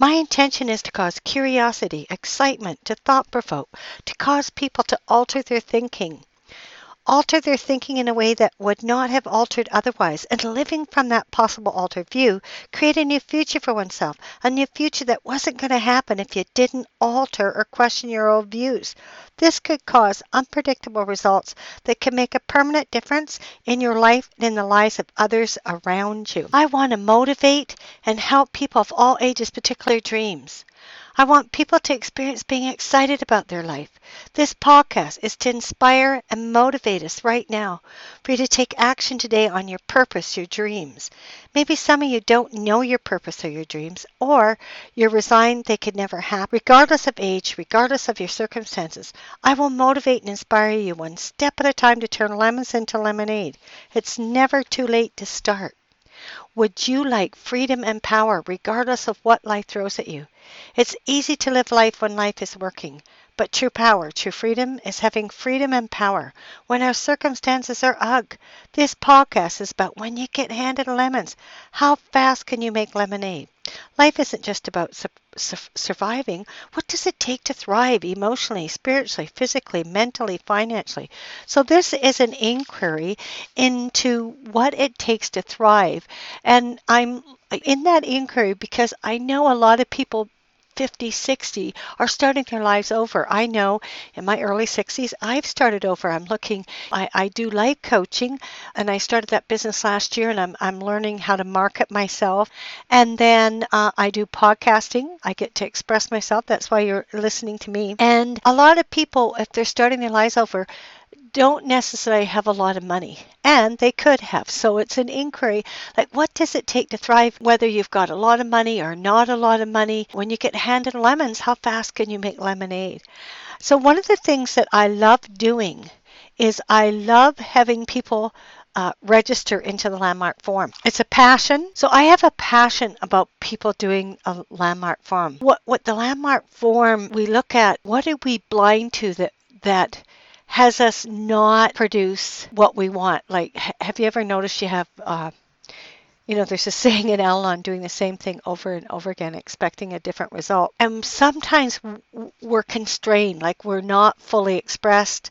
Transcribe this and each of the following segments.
My intention is to cause curiosity, excitement, to thought provoke, to cause people to alter their thinking. Alter their thinking in a way that would not have altered otherwise, and living from that possible altered view, create a new future for oneself, a new future that wasn't going to happen if you didn't alter or question your old views. This could cause unpredictable results that can make a permanent difference in your life and in the lives of others around you. I want to motivate and help people of all ages, particularly dreams. I want people to experience being excited about their life. This podcast is to inspire and motivate us right now for you to take action today on your purpose, your dreams. Maybe some of you don't know your purpose or your dreams, or you're resigned they could never happen. Regardless of age, regardless of your circumstances, I will motivate and inspire you one step at a time to turn lemons into lemonade. It's never too late to start. Would you like freedom and power regardless of what life throws at you? It's easy to live life when life is working, but true power, true freedom is having freedom and power when our circumstances are ugh. This podcast is about when you get handed lemons. How fast can you make lemonade? Life isn't just about su- su- surviving. What does it take to thrive emotionally, spiritually, physically, mentally, financially? So, this is an inquiry into what it takes to thrive. And I'm in that inquiry because I know a lot of people 50, 60 are starting their lives over. I know in my early 60s, I've started over. I'm looking, I, I do life coaching, and I started that business last year, and I'm, I'm learning how to market myself. And then uh, I do podcasting. I get to express myself. That's why you're listening to me. And a lot of people, if they're starting their lives over, don't necessarily have a lot of money, and they could have. So it's an inquiry like, what does it take to thrive, whether you've got a lot of money or not a lot of money? When you get handed lemons, how fast can you make lemonade? So, one of the things that I love doing is I love having people uh, register into the landmark forum. It's a passion. So I have a passion about people doing a landmark forum. What what the landmark forum we look at, what are we blind to that that has us not produce what we want. Like, have you ever noticed you have, uh, you know, there's a saying in Al-Anon doing the same thing over and over again, expecting a different result. And sometimes we're constrained, like we're not fully expressed.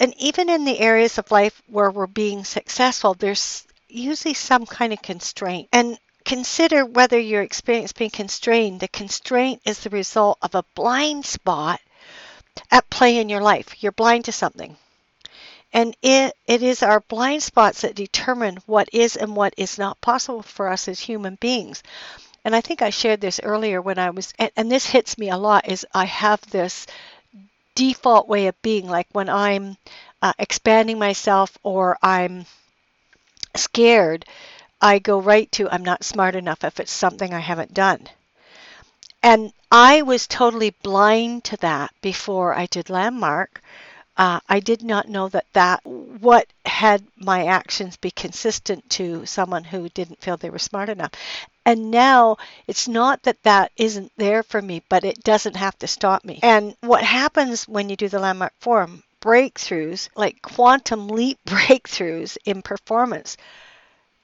And even in the areas of life where we're being successful, there's usually some kind of constraint. And consider whether your experience being constrained, the constraint is the result of a blind spot at play in your life. You're blind to something. And it, it is our blind spots that determine what is and what is not possible for us as human beings. And I think I shared this earlier when I was, and, and this hits me a lot, is I have this default way of being. Like when I'm uh, expanding myself or I'm scared, I go right to I'm not smart enough if it's something I haven't done. And I was totally blind to that before I did Landmark. uh, I did not know that that what had my actions be consistent to someone who didn't feel they were smart enough. And now it's not that that isn't there for me, but it doesn't have to stop me. And what happens when you do the landmark forum breakthroughs, like quantum leap breakthroughs in performance,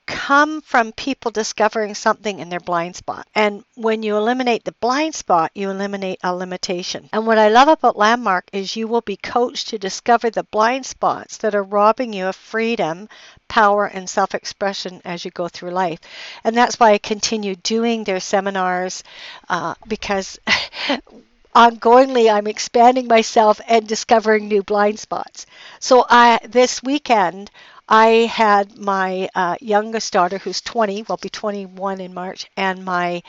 come from people discovering something in their blind spot. And when you eliminate the blind spot, you eliminate a limitation. And what I love about Landmark is you will be coached to discover the blind spots that are robbing you of freedom, power, and self expression as you go through life. And that's why I continue doing their seminars uh, because. ongoingly I'm expanding myself and discovering new blind spots. So I this weekend I had my uh, youngest daughter, who's 20, will be 21 in March, and my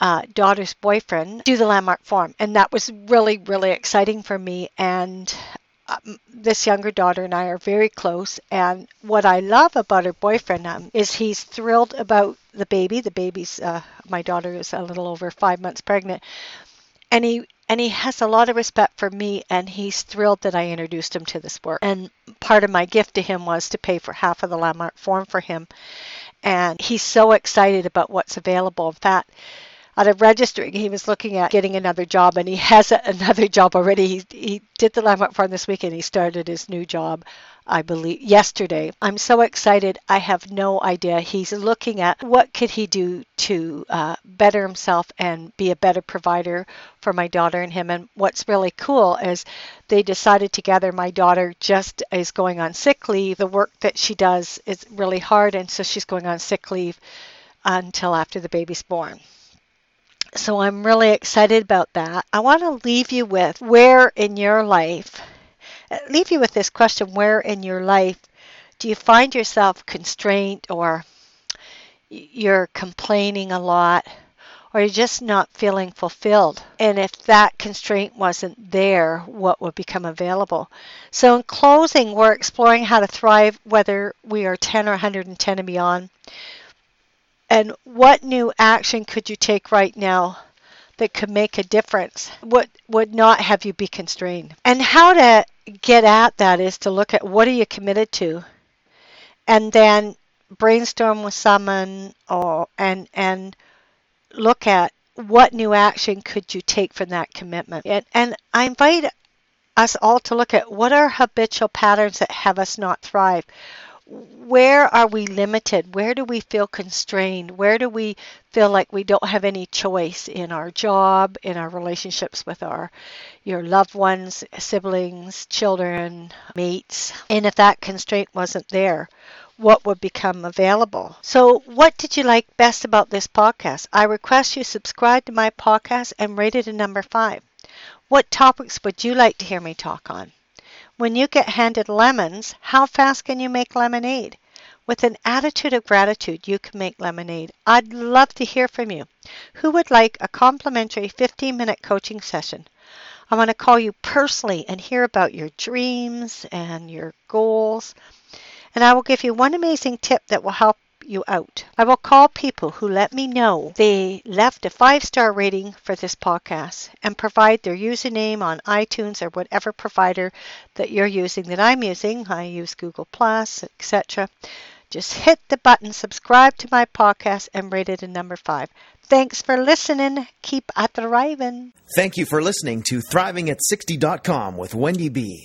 uh, daughter's boyfriend do the landmark forum, and that was really, really exciting for me. And um, this younger daughter and I are very close. And what I love about her boyfriend um, is he's thrilled about the baby. The baby's uh, my daughter is a little over five months pregnant, and he and he has a lot of respect for me and he's thrilled that I introduced him to this work. And part of my gift to him was to pay for half of the landmark forum for him. And he's so excited about what's available. In fact, out of registering, he was looking at getting another job, and he has a, another job already. He, he did the landmark Forum this week, and he started his new job I believe, yesterday. I'm so excited. I have no idea. He's looking at what could he do to uh, better himself and be a better provider for my daughter and him. And what's really cool is they decided together. My daughter just is going on sick leave. The work that she does is really hard, and so she's going on sick leave until after the baby's born. So I'm really excited about that. I want to leave you with where in your life uh, leave you with this question where in your life do you find yourself constrained or you're complaining a lot or you're just not feeling fulfilled. And if that constraint wasn't there, what would become available? So, in closing, we're exploring how to thrive whether we are 10 or 110 and beyond. And what new action could you take right now that could make a difference? What would not have you be constrained? And how to get at that is to look at what are you committed to, and then brainstorm with someone or and and look at what new action could you take from that commitment. And, and I invite us all to look at what are habitual patterns that have us not thrive where are we limited? Where do we feel constrained? Where do we feel like we don't have any choice in our job, in our relationships with our your loved ones, siblings, children, mates? And if that constraint wasn't there, what would become available. So, what did you like best about this podcast? I request you subscribe to my podcast and rate it a number five. What topics would you like to hear me talk on? When you get handed lemons, how fast can you make lemonade? With an attitude of gratitude, you can make lemonade. I'd love to hear from you. Who would like a complimentary 15 minute coaching session? I want to call you personally and hear about your dreams and your goals. And I will give you one amazing tip that will help you out. I will call people who let me know they left a five star rating for this podcast and provide their username on iTunes or whatever provider that you're using that I'm using. I use Google Plus, etc. Just hit the button, subscribe to my podcast, and rate it a number five. Thanks for listening. Keep thriving. Thank you for listening to ThrivingAt60.com with Wendy B.